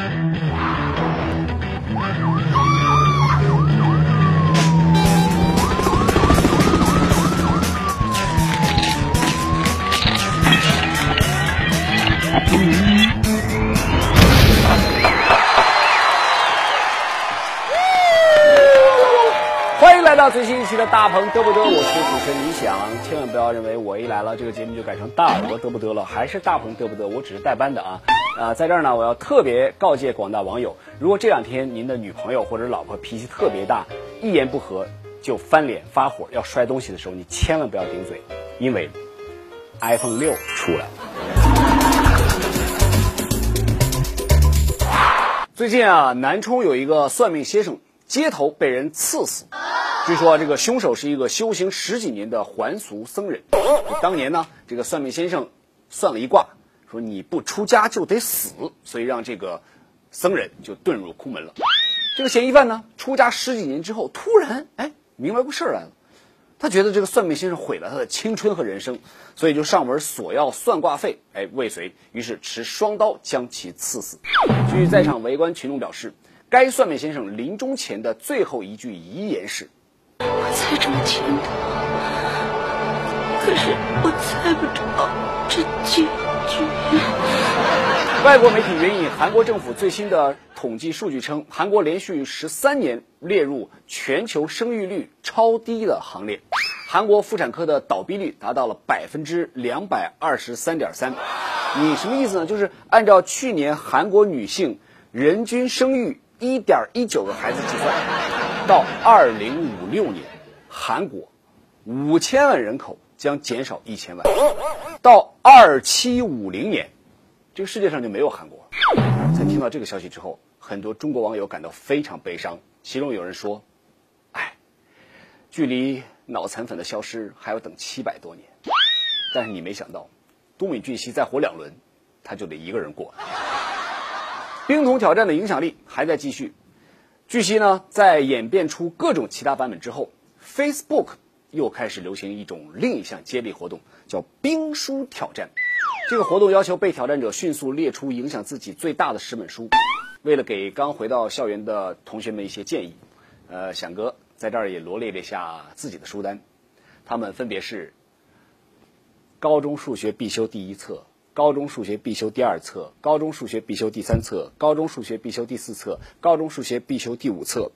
欢迎最新一期的大鹏嘚不嘚，我是主持人李想，千万不要认为我一来了，这个节目就改成大耳朵嘚不嘚了，还是大鹏嘚不嘚，我只是代班的啊。啊，在这儿呢，我要特别告诫广大网友，如果这两天您的女朋友或者老婆脾气特别大，一言不合就翻脸发火要摔东西的时候，你千万不要顶嘴，因为 iPhone 六出来了。最近啊，南充有一个算命先生街头被人刺死，据说这个凶手是一个修行十几年的还俗僧人。当年呢，这个算命先生算了一卦，说你不出家就得死，所以让这个僧人就遁入空门了。这个嫌疑犯呢，出家十几年之后，突然哎明白过事儿来了。他觉得这个算命先生毁了他的青春和人生，所以就上门索要算卦费，哎，未遂，于是持双刀将其刺死。据在场围观群众表示，该算命先生临终前的最后一句遗言是我猜中前途，可是我猜不着这结局。：“外国媒体援引韩国政府最新的统计数据称，韩国连续十三年列入全球生育率超低的行列，韩国妇产科的倒闭率达到了百分之两百二十三点三。你什么意思呢？就是按照去年韩国女性人均生育一点一九个孩子计算，到二零五六年，韩国五千万人口将减少一千万，到二七五零年。这个世界上就没有韩国。在听到这个消息之后，很多中国网友感到非常悲伤。其中有人说：“哎，距离脑残粉的消失还要等七百多年。”但是你没想到，都敏俊熙再活两轮，他就得一个人过。冰桶挑战的影响力还在继续。据悉呢，在演变出各种其他版本之后，Facebook 又开始流行一种另一项接力活动，叫冰书挑战。这个活动要求被挑战者迅速列出影响自己最大的十本书。为了给刚回到校园的同学们一些建议，呃，响哥在这儿也罗列了一下自己的书单，他们分别是：高中数学必修第一册、高中数学必修第二册、高中数学必修第三册、高中数学必修第四册、高中数学必修第五册。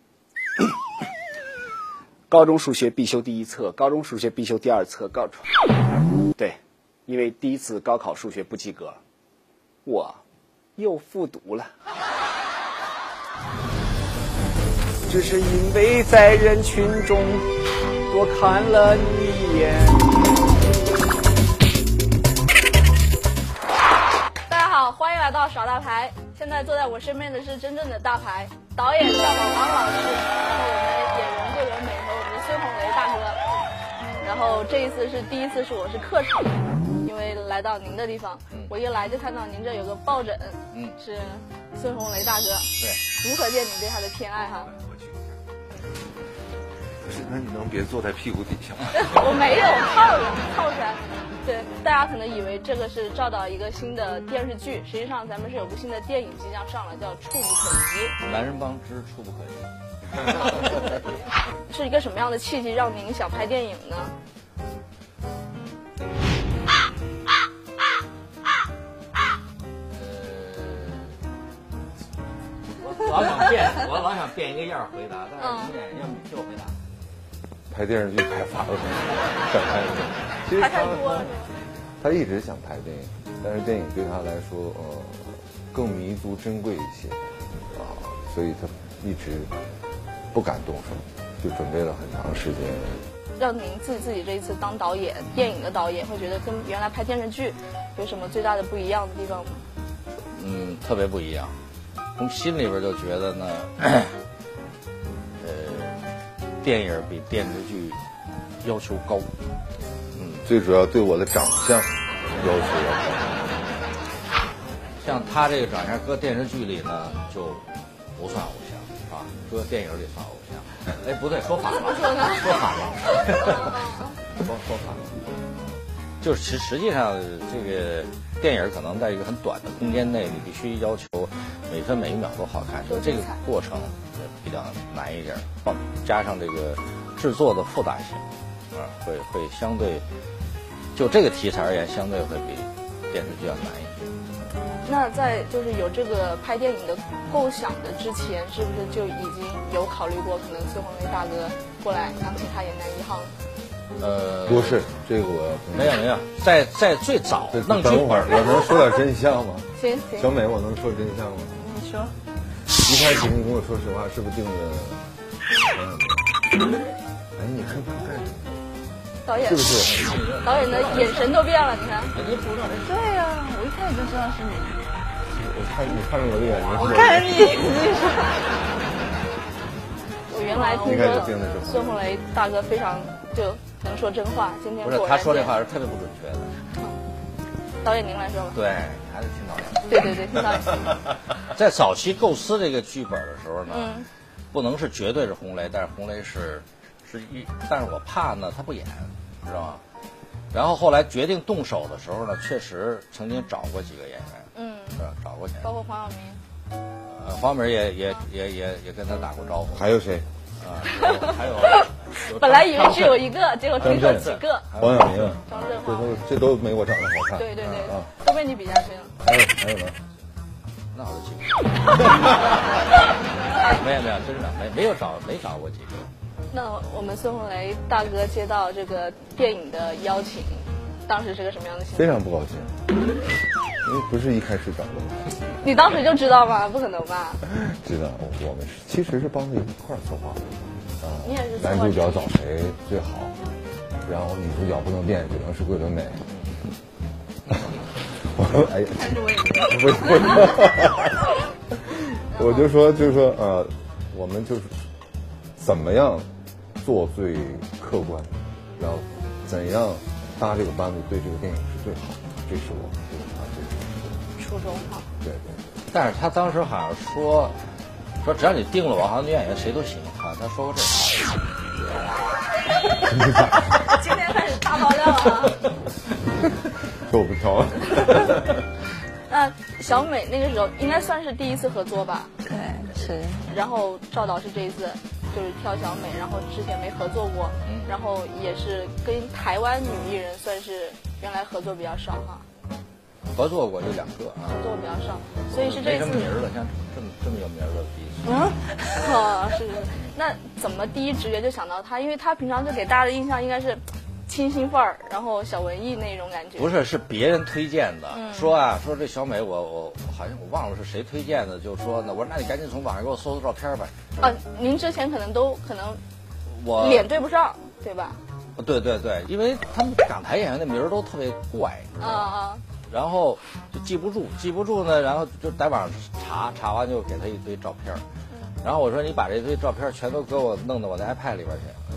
高中数学必修第一册，高中数学必修第二册，高对，因为第一次高考数学不及格，我又复读了。只是因为在人群中多看了你一眼。到耍大牌。现在坐在我身边的是真正的大牌，导演叫我王老师，然后我们演员桂纶镁和我们的孙红雷大哥。然后这一次是第一次是我是客场，因为来到您的地方，我一来就看到您这有个抱枕，嗯是孙红雷大哥，对，如何见你对他的偏爱哈。那你能别坐在屁股底下吗？我没有靠着靠山。对，大家可能以为这个是照到一个新的电视剧，实际上咱们是有部新的电影即将上了，叫《触不可及 男人帮之触不可及。》。是一个什么样的契机让您想拍电影呢？老想变，我老想变一个样儿回答，但是你得要你替我回答。拍电视剧拍烦了，想拍电影。其实拍他太多了？他一直想拍电影，但是电影对他来说，呃，更弥足珍贵一些，啊，所以他一直不敢动手，就准备了很长时间。让您自自己这一次当导演，电影的导演，会觉得跟原来拍电视剧有什么最大的不一样的地方吗？嗯，特别不一样。从心里边就觉得呢，呃，电影比电视剧要求高。嗯最主要对我的长相要求要高。像他这个长相，搁电视剧里呢就不算偶像啊，搁电影里算偶像。哎，不对，说反了，说反了，说说反了。就是实实际上，这个电影可能在一个很短的空间内，你必须要求每分每一秒都好看，就这个过程也比较难一点，加上这个制作的复杂性，啊，会会相对就这个题材而言，相对会比电视剧要难一些。那在就是有这个拍电影的构想的之前，是不是就已经有考虑过可能孙红雷大哥过来想请他演男一号？呃，不是这个我没有没有，在在最早弄剧等会儿本我能说点真相吗？行行，小美，我能说真相吗？你说。一开始你跟我说实话，是不是定的？嗯，哎，你害怕干什么？导演是不是？导演的眼神都变了，你看。对呀、我一开始就知道是你。我看你看着我的眼睛，我看着你，我原来听说孙红雷大哥非常就能说真话，今天不是他说这话是特别不准确的，导演您来说吧。对，还是听导演。对对对，听导演。在早期构思这个剧本的时候呢，嗯不能是绝对是红雷，但是红雷是是一，但是我怕呢他不演，知道吗？然后后来决定动手的时候呢，确实曾经找过几个演员，嗯，是吧？找过演员，包括黄晓明。呃，黄明也也也也也跟他打过招呼，还有谁？啊，还，有本来以为只有一个，结果听说几个。黄晓明，张震、这都。这都没我长得好看。对对对啊，，都被你比下去了。还有还有呢？那我就记不住。没有没有，真的没没有找没找过几个。那我们孙红雷大哥接到这个电影的邀请，当时是个什么样的心情非？常不高兴，因为不是一开始找的吗？你当时就知道吗？不可能吧？知道我我们是其实是帮着一块儿策划的男主角找谁最好，然后女主角不能变，只能是桂纶镁。我哎呀，不是不是，我就说就是说呃，我们就是怎么样做最客观，然后怎样搭这个班子对这个电影是最好的，这是我们这个团队初中哈。对对。但是他当时好像说说只要你定了我，好像女演员谁都行啊。他说过这话。今天开始大爆料啊！说我不挑了。那 小美那个时候应该算是第一次合作吧？对，是。然后赵导是这一次就是挑小美，然后之前没合作过，然后也是跟台湾女艺人算是原来合作比较少哈，合作过就两个啊，合作比较少，所以是这次什么名儿了，像这么这么有名儿的第一次。嗯，哦，是是是。那怎么第一直觉就想到他？因为他平常就给大家的印象应该是清新范儿，然后小文艺那种感觉。不是，是别人推荐的，嗯说啊，说这小美我我好像我忘了是谁推荐的，就说呢，我说那你赶紧从网上给我搜搜照片吧。啊，您之前可能都可能我脸对不上，对吧？对对对，因为他们港台演员的名儿都特别怪，啊？啊，然后就记不住，记不住呢，然后就在网上查，查完就给他一堆照片儿。然后我说你把这堆照片儿全都给我弄到我的 iPad 里边去。嗯。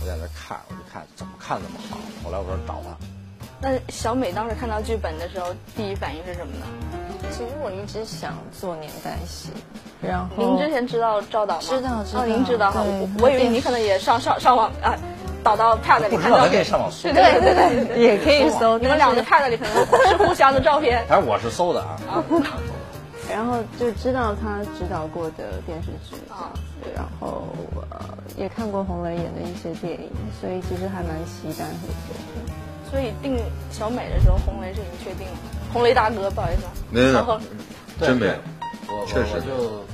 我在那看，我就看怎么看怎么好。后来我说找他，那小美当时看到剧本的时候，第一反应是什么呢？其实我一直想做年代戏，然后您之前知道赵导吗？知道知道哦，您知道哈，我我以为你可能也上上上网啊，导到 Pad 里不知道他可以看照片。上网搜对。对对也可以搜，你们两个 Pad 里可能是互相的照片。反正我是搜的啊。然后就知道他指导过的电视剧啊对然后呃也看过洪雷演的一些电影，所以其实还蛮期待合作的。所以定小美的时候，洪雷是已经确定了。洪雷大哥，不好意思啊，没有然后真没有确实我就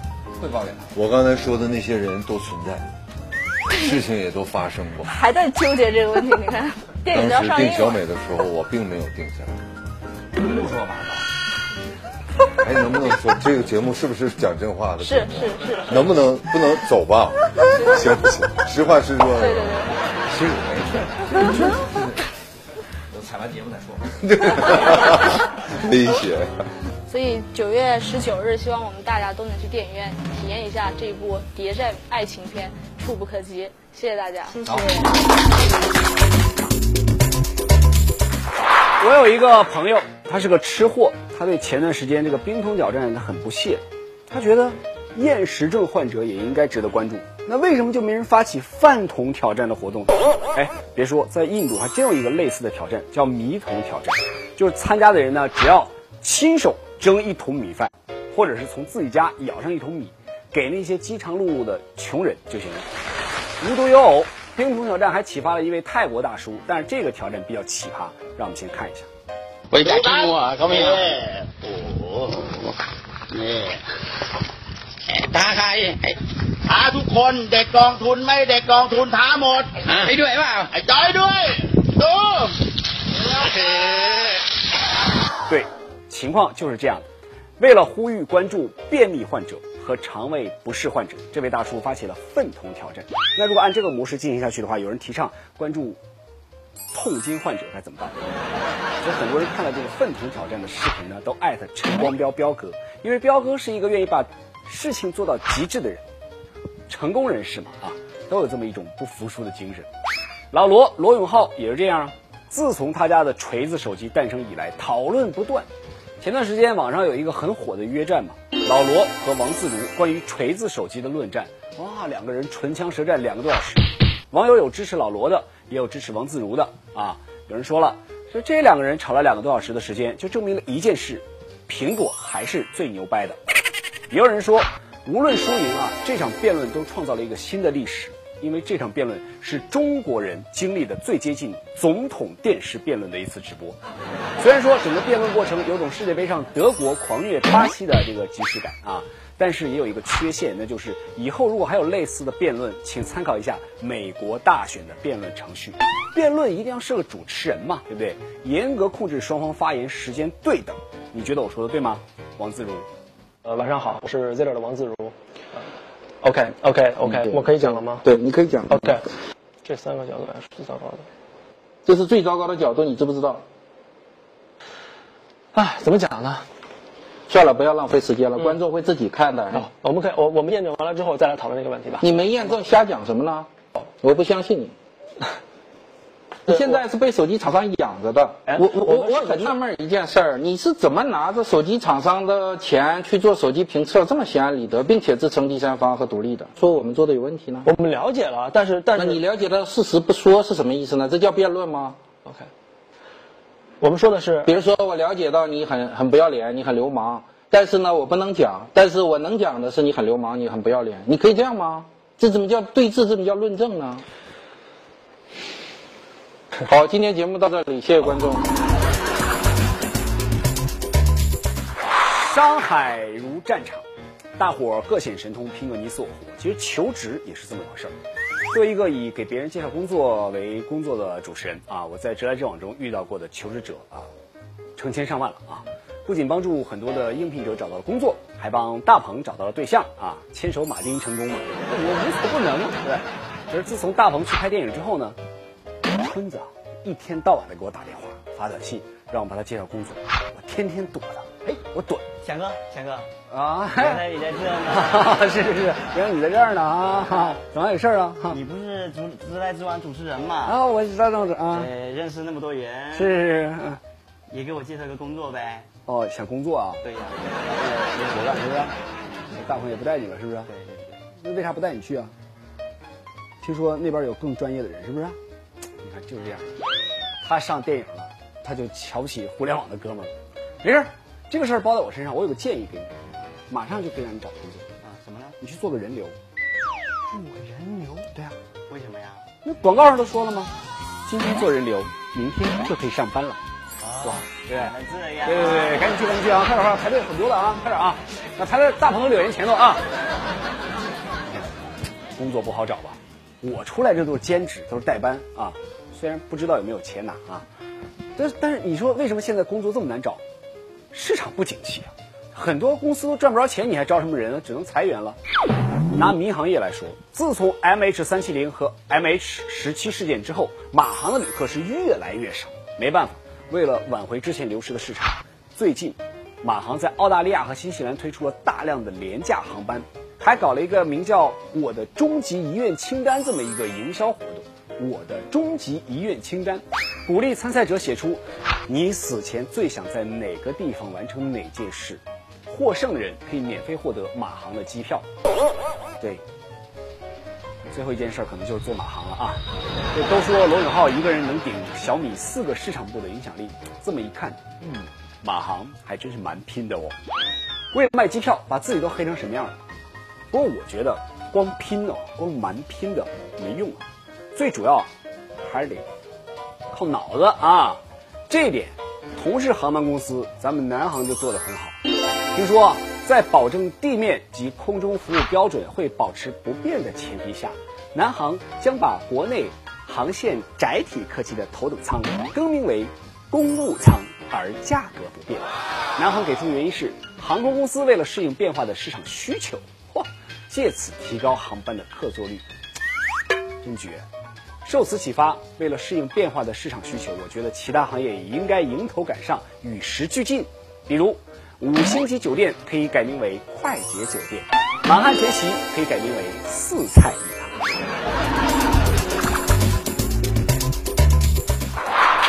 汇报给他。我刚才说的那些人都存在，事情也都发生过。还在纠结这个问题。你看，电影都要上映定小。美的时候，我并没有定下来。胡说八道。哎，能不能说这个节目是不是讲真话的？是是是是，能不能不能走吧？行不行？实话实说。对对对。其实没事。等采完节目再说。威胁。所以九月十九日，希望我们大家都能去电影院体验一下这一部谍战爱情片《触不可及》。谢谢大家。谢谢。我有一个朋友，他是个吃货，他对前段时间这个冰桶挑战他很不屑，他觉得厌食症患者也应该值得关注。那为什么就没人发起饭桶挑战的活动？哎，别说，在印度还真有一个类似的挑战，叫米桶挑战，就是参加的人呢，只要亲手蒸一桶米饭，或者是从自己家舀上一桶米，给那些饥肠辘辘的穷人就行了。无独有偶，冰桶挑战还启发了一位泰国大叔，但是这个挑战比较奇葩，让我们先看一下。喂，大青我咁样。โอ้นี่ตาใครหาทุกคนเด็กกองทุนไม่เด็กกองทุนท้าหมดไปด้วยเปล่าไอ้จอยด้วยดู 对，情况就是这样的。为了呼吁关注便秘患者 和肠胃不适患者，这位大叔发起了粪桶挑战。那如果按这个模式进行下去的话，有人提倡关注痛经患者该怎么办？所以很多人看了这个粪桶挑战的视频呢，都艾特陈光标彪哥，因为彪哥是一个愿意把事情做到极致的人，成功人士嘛啊，都有这么一种不服输的精神。老罗罗永浩也是这样啊。自从他家的锤子手机诞生以来，讨论不断。前段时间网上有一个很火的约战嘛，老罗和王自如关于锤子手机的论战，哇，两个人唇枪舌战两个多小时。网友有支持老罗的，也有支持王自如的啊。有人说了，说这两个人吵了两个多小时的时间，就证明了一件事：苹果还是最牛掰的。也有人说，无论输赢啊，这场辩论都创造了一个新的历史。因为这场辩论是中国人经历的最接近总统电视辩论的一次直播。虽然说整个辩论过程有种世界杯上德国狂虐巴西的这个即视感啊，但是也有一个缺陷，那就是以后如果还有类似的辩论，请参考一下美国大选的辩论程序。辩论一定要是个主持人嘛，对不对？严格控制双方发言时间对等。你觉得我说的对吗？王自如。呃，晚上好，我是 Zero 的王自如。OK OK OK，我可以讲了吗？对，你可以讲。OK，这三个角度来说最糟糕的。这是最糟糕的角度，你知不知道？哎，怎么讲呢？算了，不要浪费时间了，观众会自己看的。好，我们可以，我我们验证完了之后再来讨论这个问题吧。你没验证，瞎讲什么呢？我不相信你。你现在是被手机厂商养着的。哎我我我我很纳闷一件事儿，你是怎么拿着手机厂商的钱去做手机评测，这么心安理得，并且自称第三方和独立的，说我们做的有问题呢？我们了解了，但是但是那你了解的事实不说是什么意思呢？这叫辩论吗？OK，我们说的是比如说，我了解到你很很不要脸，你很流氓，但是呢，我不能讲，但是我能讲的是你很流氓，你很不要脸，你可以这样吗？这怎么叫对峙？这怎么叫论证呢？好，今天节目到这里，谢谢观众。商海如战场，大伙儿各显神通，拼个你死我活。其实求职也是这么回事儿。作为一个以给别人介绍工作为工作的主持人啊，我在直来直往中遇到过的求职者啊，成千上万了啊。不仅帮助很多的应聘者找到了工作，还帮大鹏找到了对象啊，牵手马丁成功嘛，我无所不能，对不对？可是自从大鹏去拍电影之后呢，春子啊，一天到晚的给我打电话、发短信，让我帮他介绍工作，我天天躲他，哎，我躲强哥，强哥，啊，原来你在这呢。是是是，原来你在这儿呢啊，哈怎么有事儿啊？你不是主直来直往主持人吗？啊，我知道这样子啊，对，认识那么多人，是是是，嗯也给我介绍个工作呗。哦，想工作啊？对呀，没活干是不是？大鹏也不带你了是不是？对对对，那为啥不带你去啊？听说那边有更专业的人，是不是？你看就是这样，他上电影了，他就瞧不起互联网的哥们儿。没事儿，这个事儿包在我身上，我有个建议给你，马上就可以让你找工作。啊，怎么了？你去做个人流。做人流？对啊，为什么呀？那广告上都说了吗？今天做人流，明天就可以上班了。哇，对不对？对对对，赶紧去，赶紧去啊！快点快点，排队很多的啊！快点啊！那排在大鹏和柳岩前头啊！工作不好找吧？我出来这都是兼职，都是代班啊。虽然不知道有没有钱拿啊，但是但是你说为什么现在工作这么难找？市场不景气啊，很多公司都赚不着钱，你还招什么人啊？只能裁员了。拿民航业来说，自从 MH 三七零和 MH 十七事件之后，马航的旅客是越来越少。没办法，为了挽回之前流失的市场，最近马航在澳大利亚和新西兰推出了大量的廉价航班，还搞了一个名叫“我的终极遗愿清单”这么一个营销活动。我的终极遗愿清单，鼓励参赛者写出你死前最想在哪个地方完成哪件事，获胜的人可以免费获得马航的机票。对，最后一件事可能就是做马航了啊！都说罗永浩一个人能顶小米四个市场部的影响力，这么一看，嗯，马航还真是蛮拼的哦。为了卖机票，把自己都黑成什么样了。不过我觉得光拼哦，光蛮拼的没用啊，最主要还是得靠脑子啊。这一点，同是航班公司，咱们南航就做得很好。听说在保证地面及空中服务标准会保持不变的前提下，南航将把国内航线窄体客机的头等舱更名为公务舱，而价格不变。南航给出的原因是，航空公司为了适应变化的市场需求，借此提高航班的客座率，真绝！受此启发，为了适应变化的市场需求，我觉得其他行业也应该迎头赶上，与时俱进。比如，五星级酒店可以改名为快捷酒店，满汉全席可以改名为四菜一汤。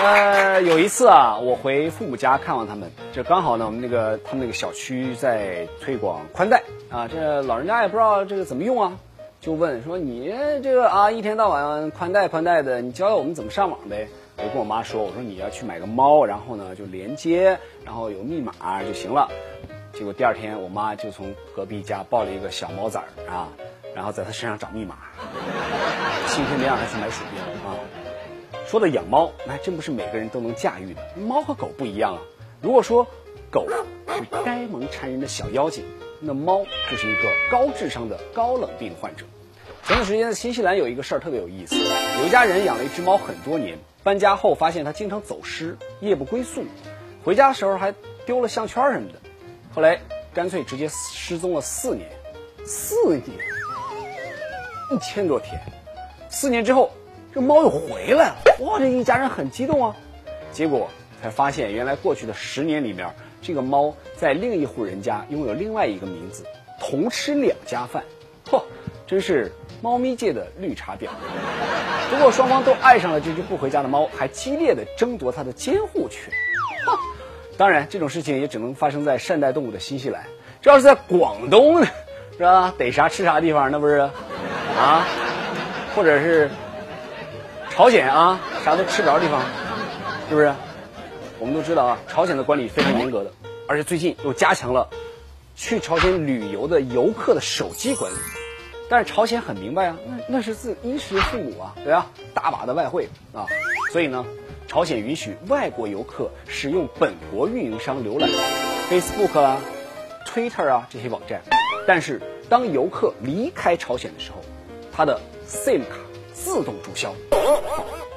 呃，有一次啊，我回父母家看望他们，这刚好呢，我们那个他们那个小区在推广宽带啊，这老人家也不知道这个怎么用啊，就问说你这个啊一天到晚宽带宽带的，你教教我们怎么上网呗。我就跟我妈说，我说你要去买个猫，然后呢就连接，然后有密码就行了。结果第二天我妈就从隔壁家抱了一个小猫崽儿啊，然后在它身上找密码，今天没让它去买鼠标啊。说的养猫，那还真不是每个人都能驾驭的。猫和狗不一样啊。如果说狗是呆萌缠人的小妖精，那猫就是一个高智商的高冷病患者。前段时间新西兰有一个事儿特别有意思，有一家人养了一只猫很多年，搬家后发现它经常走失，夜不归宿，回家的时候还丢了项圈什么的。后来干脆直接失踪了四年，四年，一千多天，四年之后。这猫又回来了，哇！这一家人很激动啊。结果才发现，原来过去的十年里面，这个猫在另一户人家拥有另外一个名字，同吃两家饭。嚯，真是猫咪界的绿茶婊。不过双方都爱上了这只不回家的猫，还激烈的争夺它的监护权。当然，这种事情也只能发生在善待动物的新西兰。这要是在广东呢，是吧？逮啥吃啥地方，那不是啊？或者是？朝鲜啊，啥都吃不着的地方，是不是？我们都知道啊，朝鲜的管理非常严格的，而且最近又加强了去朝鲜旅游的游客的手机管理。但是朝鲜很明白啊，那那是自衣食父母啊，对吧？大把的外汇啊，所以呢，朝鲜允许外国游客使用本国运营商浏览 Facebook 啊、Twitter 啊这些网站。但是当游客离开朝鲜的时候，他的 SIM 卡。自动注销，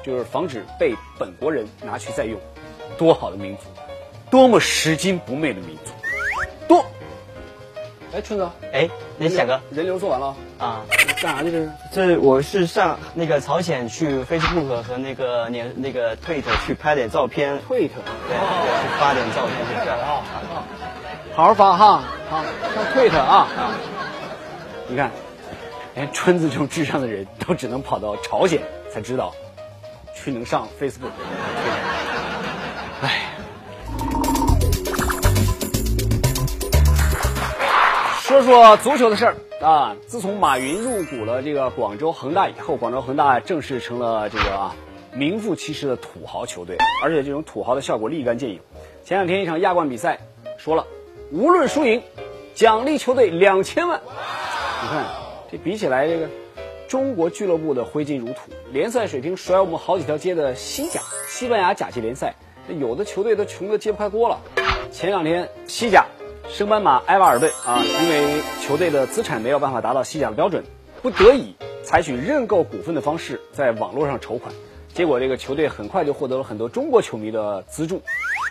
就是防止被本国人拿去再用。多好的民族，多么拾金不昧的民族，多。哎，春哥，哎，那小哥，人流做完了啊？干啥去这是？这我是上那个朝鲜去 Facebook 和那个年那个 Twitter 去拍点照片。Twitter，对，去发点照片。快点啊！好好发哈，好上 Twitter 啊！你看。连春子这种智商的人都只能跑到朝鲜才知道，去能上 Facebook。哎，说说足球的事儿啊！自从马云入股了这个广州恒大以后，广州恒大正式成了这个名副其实的土豪球队，而且这种土豪的效果立竿见影。前两天一场亚冠比赛，说了无论输赢，奖励球队两千万。你看。这比起来，这个中国俱乐部的挥金如土，联赛水平甩我们好几条街的西甲、西班牙甲级联赛，有的球队都穷得揭不开锅了。前两天，西甲升班马埃瓦尔队啊，因为球队的资产没有办法达到西甲的标准，不得已采取认购股份的方式在网络上筹款，结果这个球队很快就获得了很多中国球迷的资助。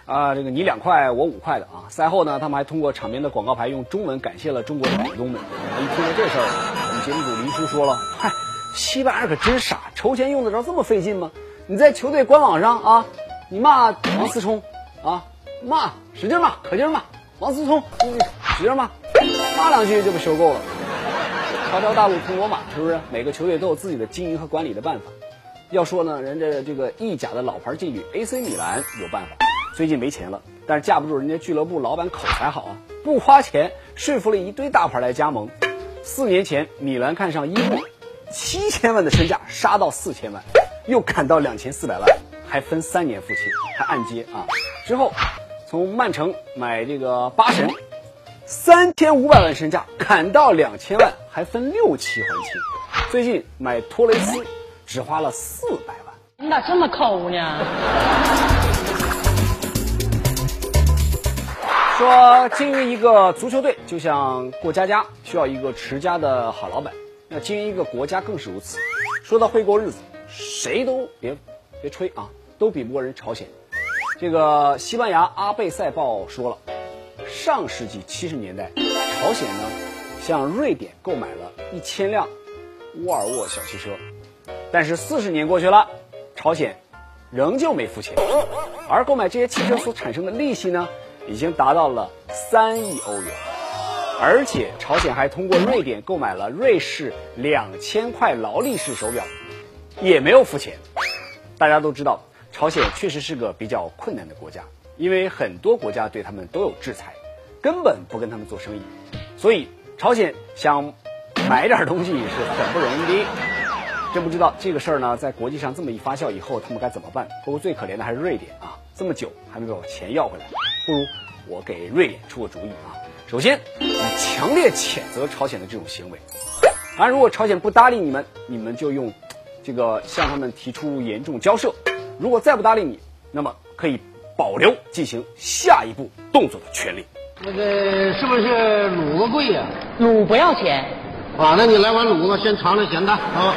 啊，这个你两块我五块的啊！赛后呢，他们还通过场边的广告牌用中文感谢了中国的股东们。一听到这事儿，节目组黎叔说了：“嗨，西班牙可真傻，筹钱用得着这么费劲吗？你在球队官网上啊，你骂王思聪啊，骂使劲骂，可劲骂王思聪，使劲骂，骂两句就被收购了。条条大路通罗马，是不是？每个球队都有自己的经营和管理的办法。要说呢，人家这个意甲的老牌劲旅 AC 米兰有办法。”最近没钱了，但是架不住人家俱乐部老板口才好啊，不花钱说服了一堆大牌来加盟。四年前，米兰看上伊布，七千万的身价杀到四千万，又砍到两千四百万，还分三年付清，还按揭啊。之后，从曼城买这个巴神，三千五百万身价砍到两千万，还分六期还清。最近买托雷斯只花了四百万。你咋这么抠呢？说经营一个足球队就像过家家，需要一个持家的好老板。那经营一个国家更是如此。说到会过日子，谁都别别吹啊，都比不过人朝鲜。这个西班牙《阿贝塞报》说了，上世纪七十年代，朝鲜呢向瑞典购买了一千辆沃尔沃小汽车，但是四十年过去了，朝鲜仍旧没付钱，而购买这些汽车所产生的利息呢？已经达到了三亿欧元，而且朝鲜还通过瑞典购买了瑞士两千块劳力士手表，也没有付钱。大家都知道，朝鲜确实是个比较困难的国家，因为很多国家对他们都有制裁，根本不跟他们做生意，所以朝鲜想买点东西是很不容易的。真不知道这个事儿呢，在国际上这么一发酵以后，他们该怎么办？不过最可怜的还是瑞典啊，这么久还没把钱要回来。不如我给瑞典出个主意啊！首先，你强烈谴责朝鲜的这种行为。而如果朝鲜不搭理你们，你们就用这个向他们提出严重交涉。如果再不搭理你，那么可以保留进行下一步动作的权利。那个是不是卤子贵呀？卤不要钱。啊，那你来碗卤子，先尝尝咸淡啊。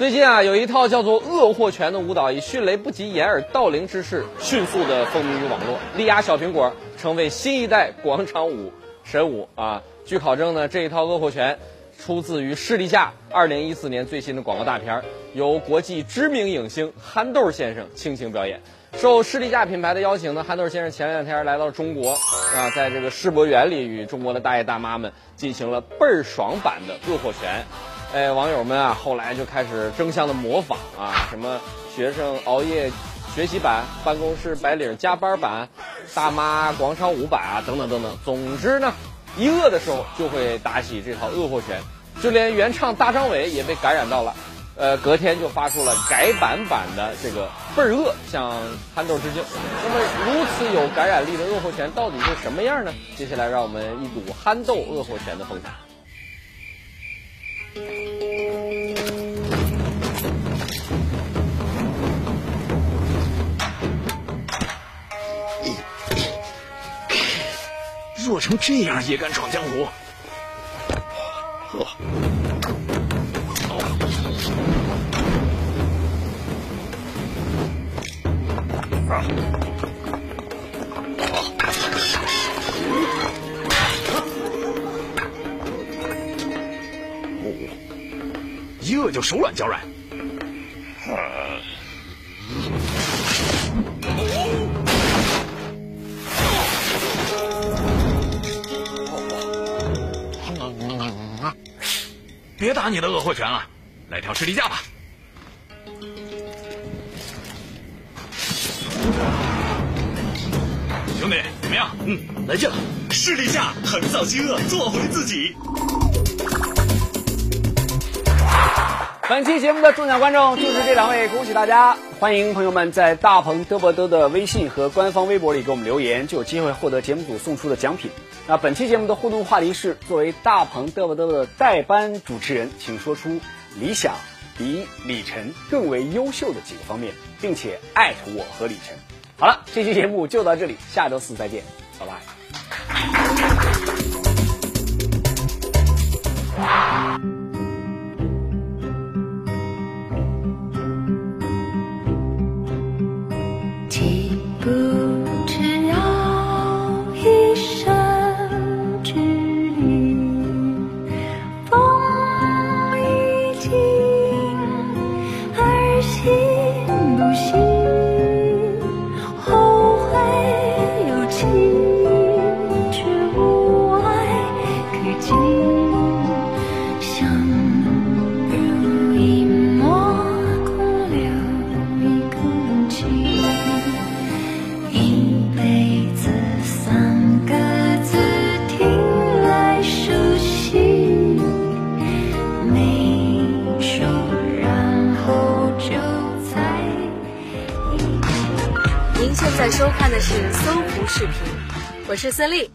最近啊，有一套叫做《恶货拳》的舞蹈，以迅雷不及掩耳盗铃之势，迅速的风靡于网络，力压小苹果，成为新一代广场舞神舞啊！据考证呢，这一套《恶货拳》出自于士力架二零一四年最新的广告大片，由国际知名影星憨豆先生倾情表演。受士力架品牌的邀请呢，憨豆先生前两天来到中国啊，在这个世博园里与中国的大爷大妈们进行了倍儿爽版的《恶货拳》。哎，网友们啊，后来就开始争相的模仿啊，什么学生熬夜学习版、办公室白领加班版、大妈广场舞版啊，等等等等。总之呢，一饿的时候就会打起这套饿货拳，就连原唱大张伟也被感染到了，呃，隔天就发出了改版版的这个倍儿饿向憨豆致敬。那么如此有感染力的恶货拳到底是什么样呢？接下来让我们一睹憨豆恶货拳的风采。弱成这样也敢闯江湖？呵。一饿就手软脚软。别打你的恶货拳了，来条士力架吧。兄弟，怎么样？嗯，来劲了！士力架横扫饥饿，做回自己。本期节目的中奖观众就是这两位，恭喜大家！欢迎朋友们在大鹏嘚啵嘚的微信和官方微博里给我们留言，就有机会获得节目组送出的奖品。那本期节目的互动话题是：作为大鹏嘚啵嘚的代班主持人，请说出理想比李晨更为优秀的几个方面，并且艾特我和李晨。好了，这期节目就到这里，下周四再见，拜拜。胜利